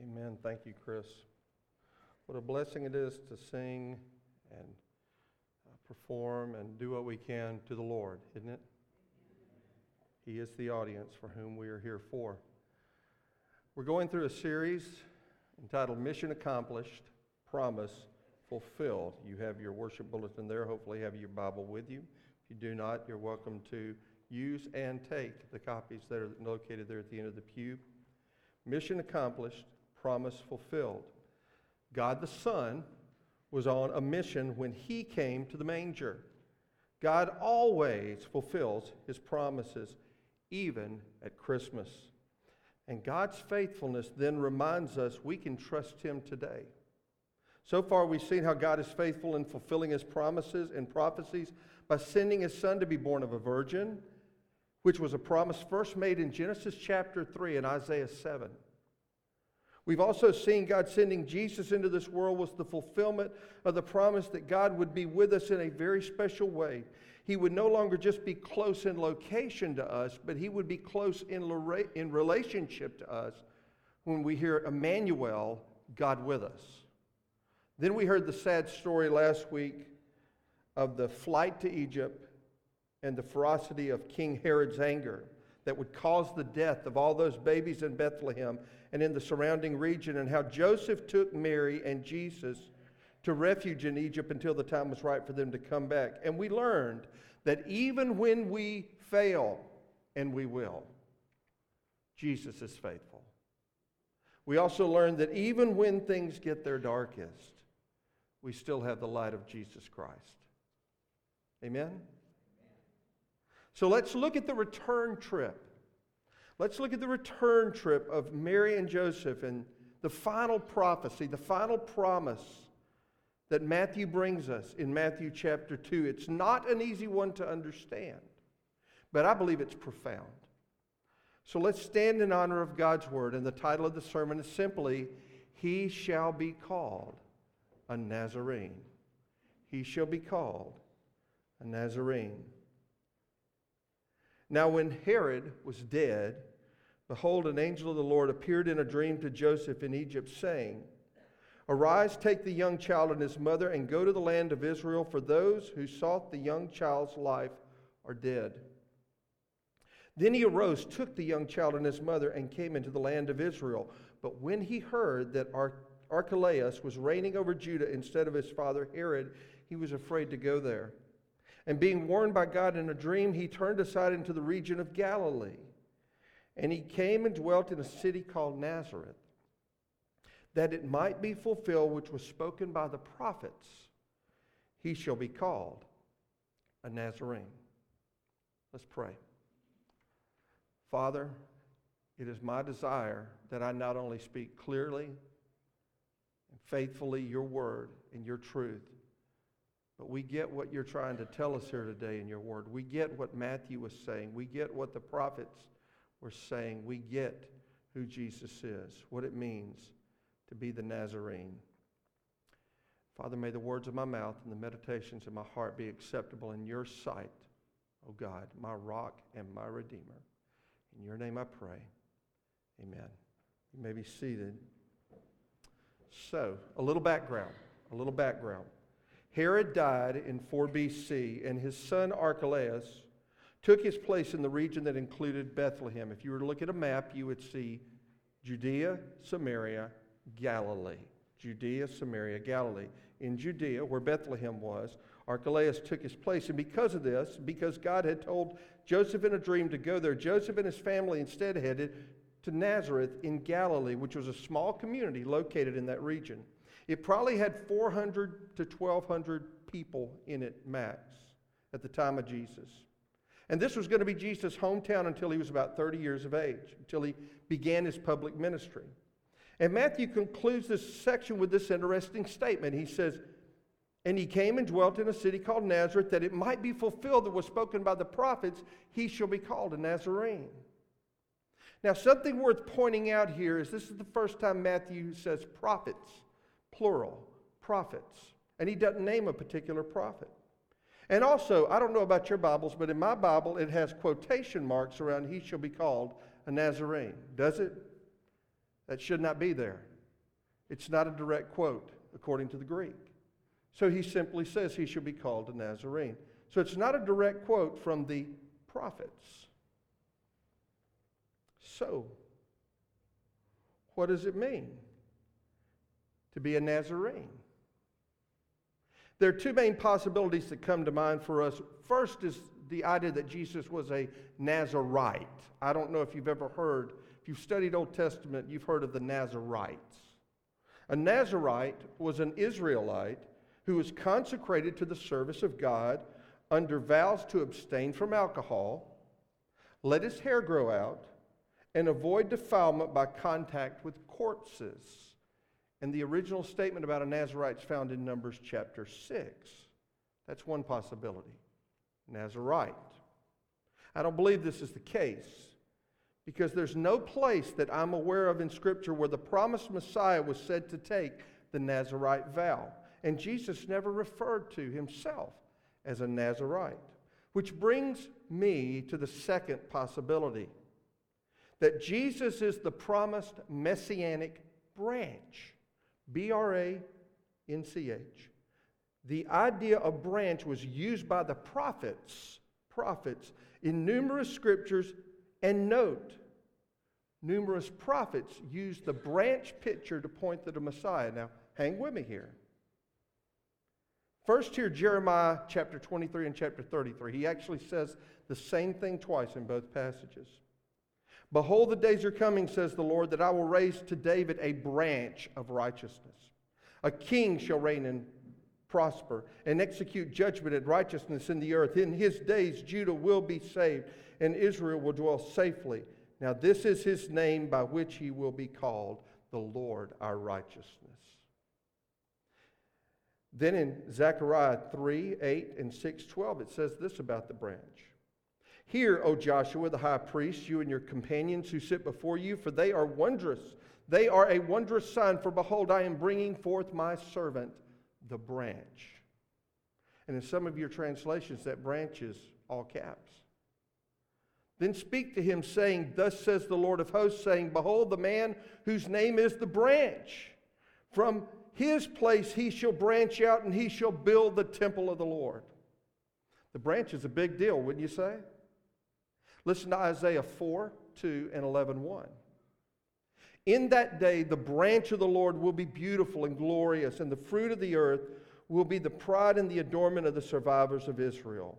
Amen. Thank you, Chris. What a blessing it is to sing and uh, perform and do what we can to the Lord, isn't it? He is the audience for whom we are here for. We're going through a series entitled Mission Accomplished, Promise Fulfilled. You have your worship bulletin there. Hopefully, have your Bible with you. If you do not, you're welcome to use and take the copies that are located there at the end of the pew. Mission accomplished, promise fulfilled. God the Son was on a mission when he came to the manger. God always fulfills his promises, even at Christmas. And God's faithfulness then reminds us we can trust him today. So far, we've seen how God is faithful in fulfilling his promises and prophecies by sending his son to be born of a virgin, which was a promise first made in Genesis chapter 3 and Isaiah 7. We've also seen God sending Jesus into this world was the fulfillment of the promise that God would be with us in a very special way. He would no longer just be close in location to us, but he would be close in, in relationship to us when we hear Emmanuel, God with us. Then we heard the sad story last week of the flight to Egypt and the ferocity of King Herod's anger that would cause the death of all those babies in Bethlehem and in the surrounding region, and how Joseph took Mary and Jesus to refuge in Egypt until the time was right for them to come back. And we learned that even when we fail, and we will, Jesus is faithful. We also learned that even when things get their darkest, we still have the light of Jesus Christ. Amen? So let's look at the return trip. Let's look at the return trip of Mary and Joseph and the final prophecy, the final promise that Matthew brings us in Matthew chapter 2. It's not an easy one to understand, but I believe it's profound. So let's stand in honor of God's word, and the title of the sermon is simply, He Shall Be Called a Nazarene. He shall be called a Nazarene. Now, when Herod was dead, behold, an angel of the Lord appeared in a dream to Joseph in Egypt, saying, Arise, take the young child and his mother, and go to the land of Israel, for those who sought the young child's life are dead. Then he arose, took the young child and his mother, and came into the land of Israel. But when he heard that Archelaus was reigning over Judah instead of his father Herod, he was afraid to go there. And being warned by God in a dream, he turned aside into the region of Galilee. And he came and dwelt in a city called Nazareth, that it might be fulfilled which was spoken by the prophets he shall be called a Nazarene. Let's pray. Father, it is my desire that I not only speak clearly and faithfully your word and your truth, but we get what you're trying to tell us here today in your word. We get what Matthew was saying. We get what the prophets were saying. We get who Jesus is, what it means to be the Nazarene. Father, may the words of my mouth and the meditations of my heart be acceptable in your sight, O God, my rock and my redeemer. In your name I pray. Amen. You may be seated. So, a little background. A little background. Herod died in 4 BC, and his son Archelaus took his place in the region that included Bethlehem. If you were to look at a map, you would see Judea, Samaria, Galilee. Judea, Samaria, Galilee. In Judea, where Bethlehem was, Archelaus took his place. And because of this, because God had told Joseph in a dream to go there, Joseph and his family instead headed to Nazareth in Galilee, which was a small community located in that region. It probably had 400 to 1,200 people in it max at the time of Jesus. And this was going to be Jesus' hometown until he was about 30 years of age, until he began his public ministry. And Matthew concludes this section with this interesting statement. He says, And he came and dwelt in a city called Nazareth, that it might be fulfilled that was spoken by the prophets, he shall be called a Nazarene. Now, something worth pointing out here is this is the first time Matthew says prophets plural, prophets. And he doesn't name a particular prophet. And also, I don't know about your Bibles, but in my Bible, it has quotation marks around he shall be called a Nazarene. Does it? That should not be there. It's not a direct quote, according to the Greek. So he simply says he shall be called a Nazarene. So it's not a direct quote from the prophets. So, what does it mean to be a Nazarene? There are two main possibilities that come to mind for us. First is the idea that Jesus was a Nazarite. I don't know if you've ever heard, if you've studied Old Testament, you've heard of the Nazarites. A Nazarite was an Israelite who was consecrated to the service of God under vows to abstain from alcohol, let his hair grow out, and avoid defilement by contact with corpses. And the original statement about a Nazarite is found in Numbers chapter 6. That's one possibility. Nazarite. I don't believe this is the case because there's no place that I'm aware of in Scripture where the promised Messiah was said to take the Nazarite vow. And Jesus never referred to himself as a Nazarite. Which brings me to the second possibility that Jesus is the promised messianic branch. B R A N C H. The idea of branch was used by the prophets, prophets in numerous scriptures and note numerous prophets used the branch picture to point to the Messiah. Now, hang with me here. First, here, Jeremiah chapter 23 and chapter 33. He actually says the same thing twice in both passages. Behold, the days are coming, says the Lord, that I will raise to David a branch of righteousness. A king shall reign and prosper and execute judgment and righteousness in the earth. In his days, Judah will be saved and Israel will dwell safely. Now, this is his name by which he will be called the Lord our righteousness. Then in Zechariah 3 8 and 6 12, it says this about the branch. Hear, O Joshua, the high priest, you and your companions who sit before you, for they are wondrous. They are a wondrous sign, for behold, I am bringing forth my servant, the branch. And in some of your translations, that branch is all caps. Then speak to him, saying, Thus says the Lord of hosts, saying, Behold, the man whose name is the branch. From his place he shall branch out and he shall build the temple of the Lord. The branch is a big deal, wouldn't you say? Listen to Isaiah 4 2 and 11 1. In that day, the branch of the Lord will be beautiful and glorious, and the fruit of the earth will be the pride and the adornment of the survivors of Israel.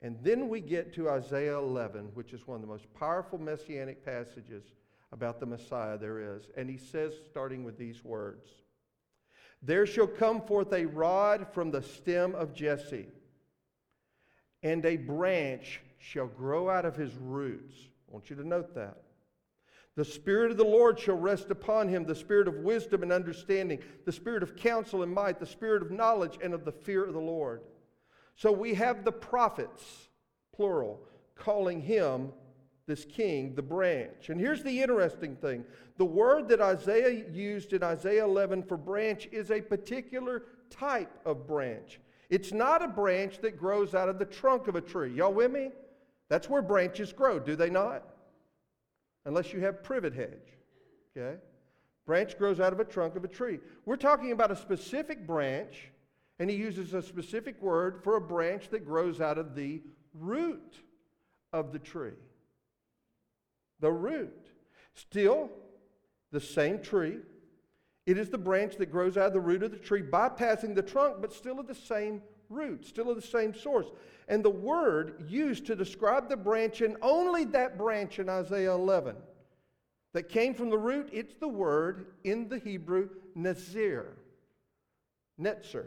And then we get to Isaiah 11, which is one of the most powerful messianic passages about the Messiah there is. And he says, starting with these words there shall come forth a rod from the stem of Jesse, and a branch shall grow out of his roots. I want you to note that. The Spirit of the Lord shall rest upon him the Spirit of wisdom and understanding, the Spirit of counsel and might, the Spirit of knowledge and of the fear of the Lord. So we have the prophets, plural, calling him this king, the branch. And here's the interesting thing the word that Isaiah used in Isaiah 11 for branch is a particular type of branch. It's not a branch that grows out of the trunk of a tree. Y'all with me? That's where branches grow, do they not? Unless you have privet hedge. Okay? Branch grows out of a trunk of a tree. We're talking about a specific branch, and he uses a specific word for a branch that grows out of the root of the tree the root. Still, the same tree. It is the branch that grows out of the root of the tree, bypassing the trunk, but still of the same root, still of the same source. And the word used to describe the branch, and only that branch in Isaiah 11 that came from the root, it's the word in the Hebrew, Nazir. Netzer.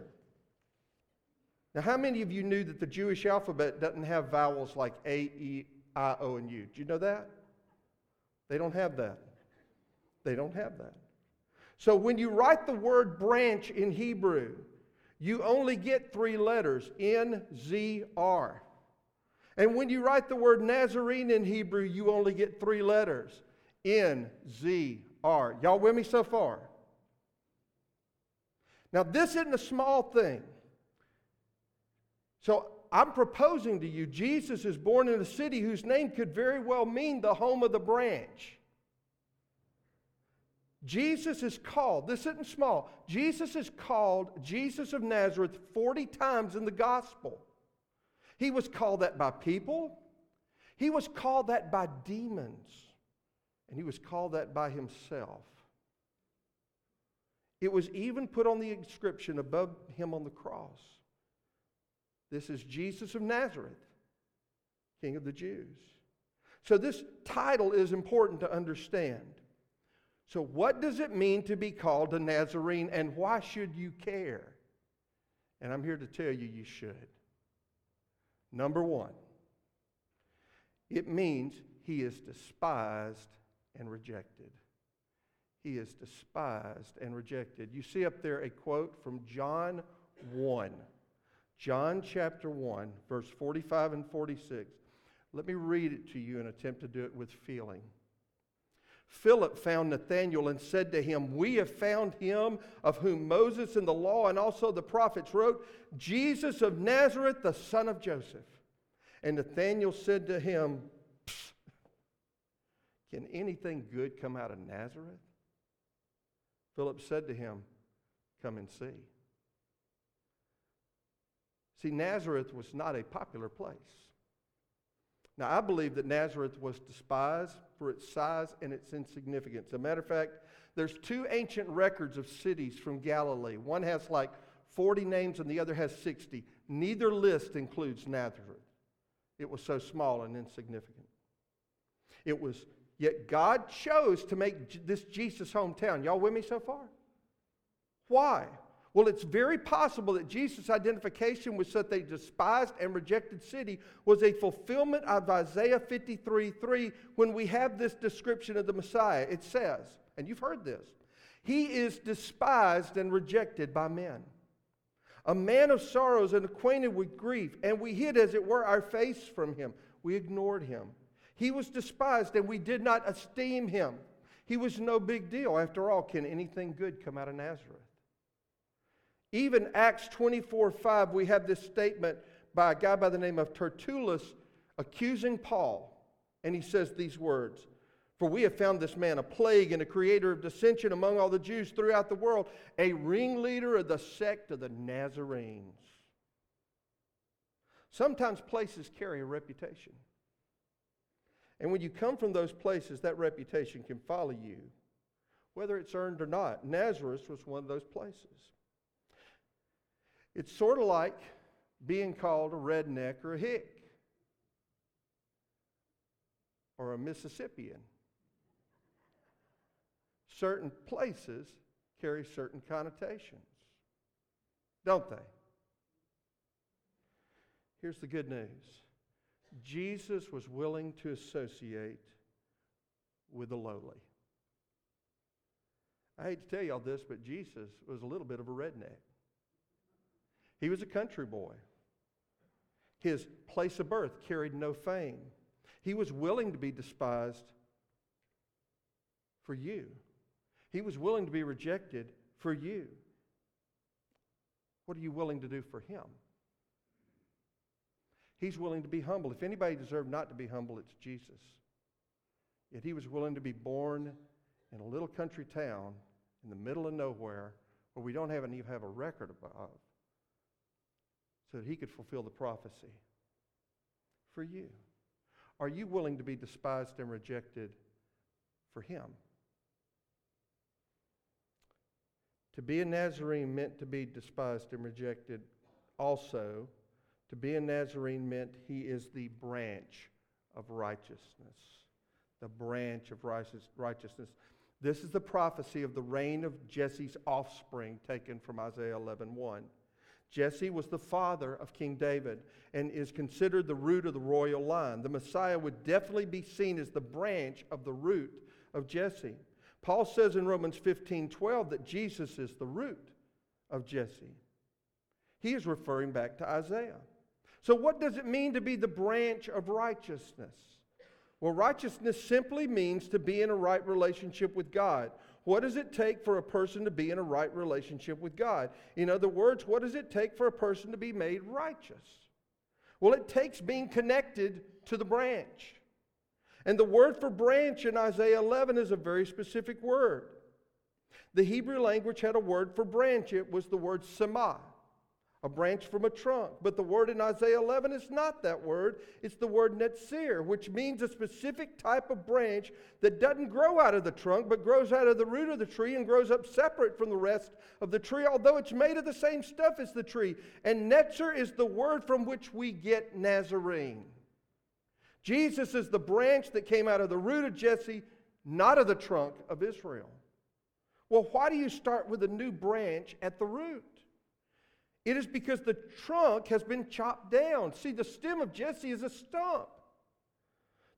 Now, how many of you knew that the Jewish alphabet doesn't have vowels like A, E, I, O, and U? Do you know that? They don't have that. They don't have that. So when you write the word branch in Hebrew, you only get three letters N, Z, R. And when you write the word Nazarene in Hebrew, you only get three letters N, Z, R. Y'all with me so far? Now, this isn't a small thing. So I'm proposing to you Jesus is born in a city whose name could very well mean the home of the branch. Jesus is called, this isn't small, Jesus is called Jesus of Nazareth 40 times in the gospel. He was called that by people, he was called that by demons, and he was called that by himself. It was even put on the inscription above him on the cross. This is Jesus of Nazareth, King of the Jews. So, this title is important to understand. So, what does it mean to be called a Nazarene, and why should you care? And I'm here to tell you, you should. Number one, it means he is despised and rejected. He is despised and rejected. You see up there a quote from John 1. John chapter 1, verse 45 and 46. Let me read it to you and attempt to do it with feeling. Philip found Nathanael and said to him, We have found him of whom Moses in the law and also the prophets wrote, Jesus of Nazareth, the son of Joseph. And Nathanael said to him, Can anything good come out of Nazareth? Philip said to him, Come and see. See, Nazareth was not a popular place. Now, I believe that Nazareth was despised for its size and its insignificance. As a matter of fact, there's two ancient records of cities from Galilee. One has like 40 names and the other has 60. Neither list includes Nazareth. It was so small and insignificant. It was, yet God chose to make this Jesus' hometown. Y'all with me so far? Why? Well, it's very possible that Jesus' identification with such a despised and rejected city was a fulfillment of Isaiah 53 3 when we have this description of the Messiah. It says, and you've heard this, He is despised and rejected by men, a man of sorrows and acquainted with grief, and we hid, as it were, our face from him. We ignored him. He was despised, and we did not esteem him. He was no big deal. After all, can anything good come out of Nazareth? Even Acts 24 5, we have this statement by a guy by the name of Tertullus accusing Paul. And he says these words For we have found this man a plague and a creator of dissension among all the Jews throughout the world, a ringleader of the sect of the Nazarenes. Sometimes places carry a reputation. And when you come from those places, that reputation can follow you, whether it's earned or not. Nazareth was one of those places. It's sort of like being called a redneck or a hick or a Mississippian. Certain places carry certain connotations, don't they? Here's the good news Jesus was willing to associate with the lowly. I hate to tell y'all this, but Jesus was a little bit of a redneck. He was a country boy. His place of birth carried no fame. He was willing to be despised for you. He was willing to be rejected for you. What are you willing to do for him? He's willing to be humble. If anybody deserved not to be humble, it's Jesus. Yet he was willing to be born in a little country town in the middle of nowhere where we don't even have a record of that he could fulfill the prophecy for you. Are you willing to be despised and rejected for him? To be a Nazarene meant to be despised and rejected. Also, to be a Nazarene meant he is the branch of righteousness. The branch of righteousness. This is the prophecy of the reign of Jesse's offspring taken from Isaiah 11 1. Jesse was the father of King David and is considered the root of the royal line. The Messiah would definitely be seen as the branch of the root of Jesse. Paul says in Romans 15 12 that Jesus is the root of Jesse. He is referring back to Isaiah. So, what does it mean to be the branch of righteousness? Well, righteousness simply means to be in a right relationship with God. What does it take for a person to be in a right relationship with God? In other words, what does it take for a person to be made righteous? Well, it takes being connected to the branch. And the word for branch in Isaiah 11 is a very specific word. The Hebrew language had a word for branch, it was the word semah a branch from a trunk. But the word in Isaiah 11 is not that word. It's the word netzir, which means a specific type of branch that doesn't grow out of the trunk, but grows out of the root of the tree and grows up separate from the rest of the tree, although it's made of the same stuff as the tree. And netzir is the word from which we get Nazarene. Jesus is the branch that came out of the root of Jesse, not of the trunk of Israel. Well, why do you start with a new branch at the root? It is because the trunk has been chopped down. See, the stem of Jesse is a stump.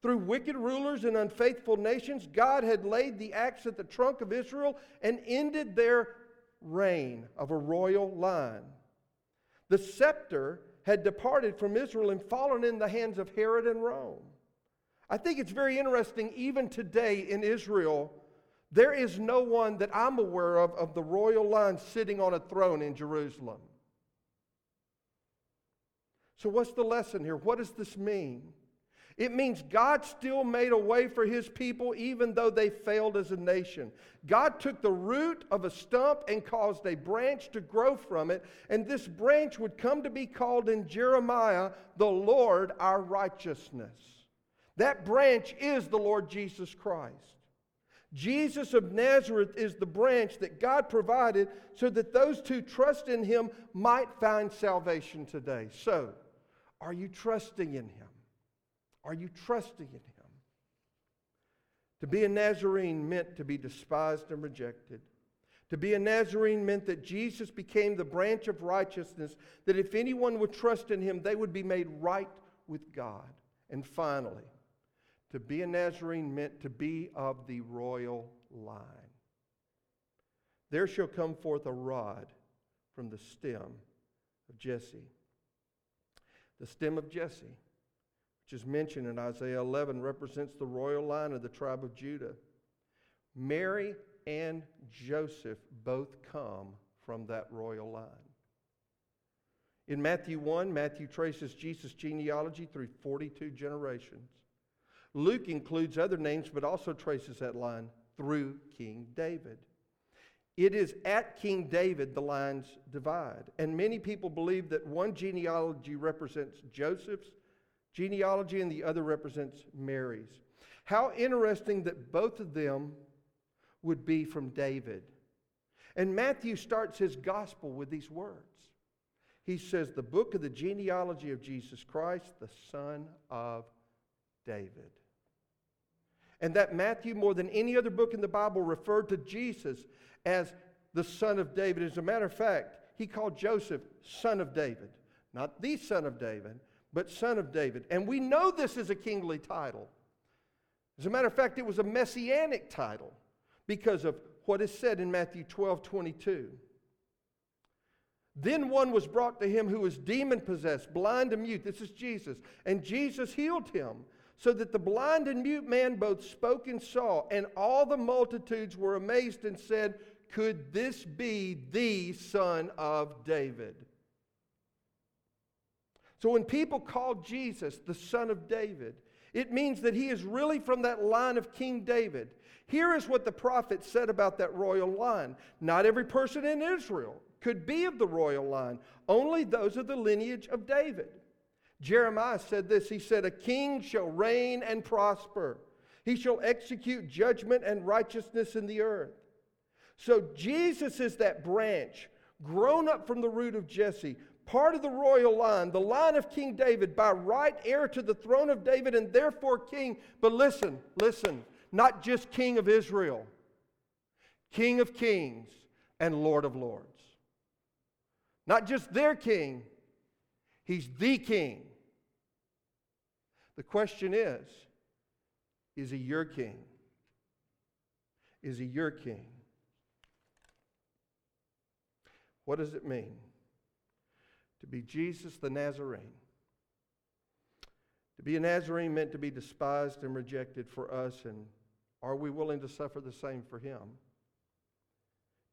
Through wicked rulers and unfaithful nations, God had laid the axe at the trunk of Israel and ended their reign of a royal line. The scepter had departed from Israel and fallen in the hands of Herod and Rome. I think it's very interesting, even today in Israel, there is no one that I'm aware of of the royal line sitting on a throne in Jerusalem. So, what's the lesson here? What does this mean? It means God still made a way for his people even though they failed as a nation. God took the root of a stump and caused a branch to grow from it, and this branch would come to be called in Jeremiah the Lord our righteousness. That branch is the Lord Jesus Christ. Jesus of Nazareth is the branch that God provided so that those who trust in him might find salvation today. So, are you trusting in Him? Are you trusting in Him? To be a Nazarene meant to be despised and rejected. To be a Nazarene meant that Jesus became the branch of righteousness, that if anyone would trust in him, they would be made right with God. And finally, to be a Nazarene meant to be of the royal line. There shall come forth a rod from the stem of Jesse. The stem of Jesse, which is mentioned in Isaiah 11, represents the royal line of the tribe of Judah. Mary and Joseph both come from that royal line. In Matthew 1, Matthew traces Jesus' genealogy through 42 generations. Luke includes other names, but also traces that line through King David. It is at King David the lines divide. And many people believe that one genealogy represents Joseph's genealogy and the other represents Mary's. How interesting that both of them would be from David. And Matthew starts his gospel with these words. He says, The book of the genealogy of Jesus Christ, the son of David. And that Matthew, more than any other book in the Bible, referred to Jesus as the son of David. As a matter of fact, he called Joseph son of David. Not the son of David, but son of David. And we know this is a kingly title. As a matter of fact, it was a messianic title because of what is said in Matthew 12 22. Then one was brought to him who was demon possessed, blind and mute. This is Jesus. And Jesus healed him, so that the blind and mute man both spoke and saw. And all the multitudes were amazed and said, could this be the son of David? So when people call Jesus the son of David, it means that he is really from that line of King David. Here is what the prophet said about that royal line. Not every person in Israel could be of the royal line, only those of the lineage of David. Jeremiah said this He said, A king shall reign and prosper, he shall execute judgment and righteousness in the earth. So Jesus is that branch grown up from the root of Jesse, part of the royal line, the line of King David, by right heir to the throne of David and therefore king. But listen, listen, not just king of Israel, king of kings and lord of lords. Not just their king, he's the king. The question is is he your king? Is he your king? What does it mean to be Jesus the Nazarene? To be a Nazarene meant to be despised and rejected for us, and are we willing to suffer the same for him?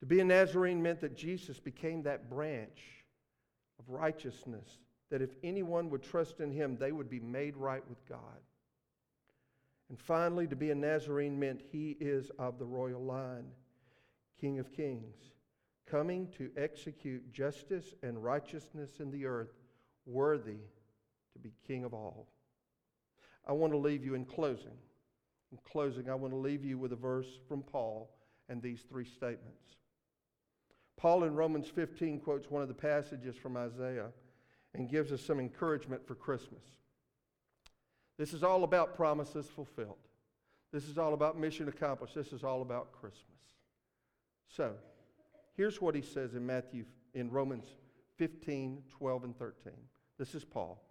To be a Nazarene meant that Jesus became that branch of righteousness, that if anyone would trust in him, they would be made right with God. And finally, to be a Nazarene meant he is of the royal line. King of Kings, coming to execute justice and righteousness in the earth, worthy to be King of all. I want to leave you in closing. In closing, I want to leave you with a verse from Paul and these three statements. Paul in Romans 15 quotes one of the passages from Isaiah and gives us some encouragement for Christmas. This is all about promises fulfilled. This is all about mission accomplished. This is all about Christmas. So, here's what he says in Matthew, in Romans 15, 12, and 13. This is Paul.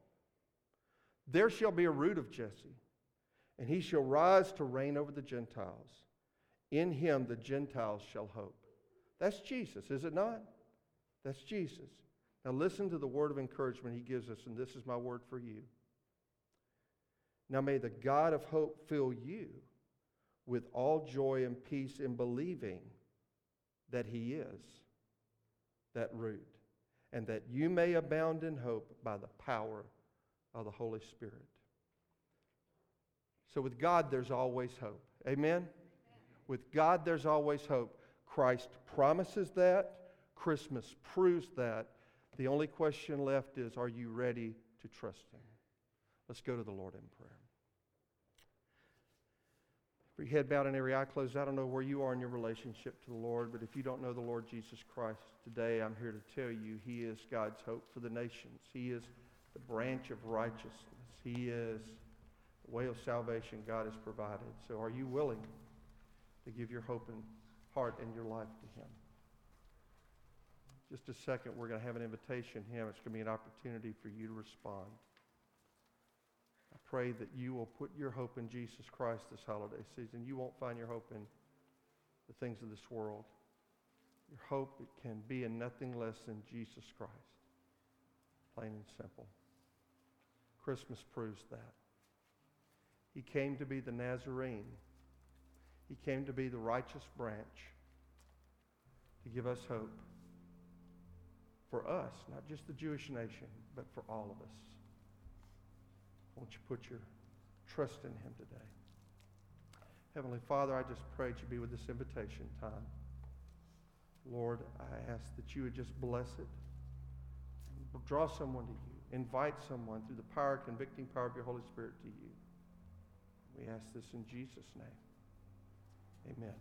There shall be a root of Jesse, and he shall rise to reign over the Gentiles. In him the Gentiles shall hope. That's Jesus, is it not? That's Jesus. Now listen to the word of encouragement he gives us, and this is my word for you. Now may the God of hope fill you with all joy and peace in believing that he is that root, and that you may abound in hope by the power of the Holy Spirit. So with God, there's always hope. Amen? Amen? With God, there's always hope. Christ promises that. Christmas proves that. The only question left is are you ready to trust Him? Let's go to the Lord in prayer. Every head bowed and every eye closed. I don't know where you are in your relationship to the Lord, but if you don't know the Lord Jesus Christ today, I'm here to tell you He is God's hope for the nations. He is the branch of righteousness. He is the way of salvation God has provided. So are you willing to give your hope and heart and your life to Him? Just a second, we're going to have an invitation hymn. It's going to be an opportunity for you to respond. I pray that you will put your hope in Jesus Christ this holiday season. You won't find your hope in the things of this world. Your hope it can be in nothing less than Jesus Christ. Plain and simple. Christmas proves that. He came to be the Nazarene. He came to be the righteous branch to give us hope for us, not just the Jewish nation, but for all of us. Won't you put your trust in him today? Heavenly Father, I just pray that you be with this invitation time. Lord, I ask that you would just bless it. Draw someone to you. Invite someone through the power, convicting power of your Holy Spirit to you. We ask this in Jesus' name. Amen.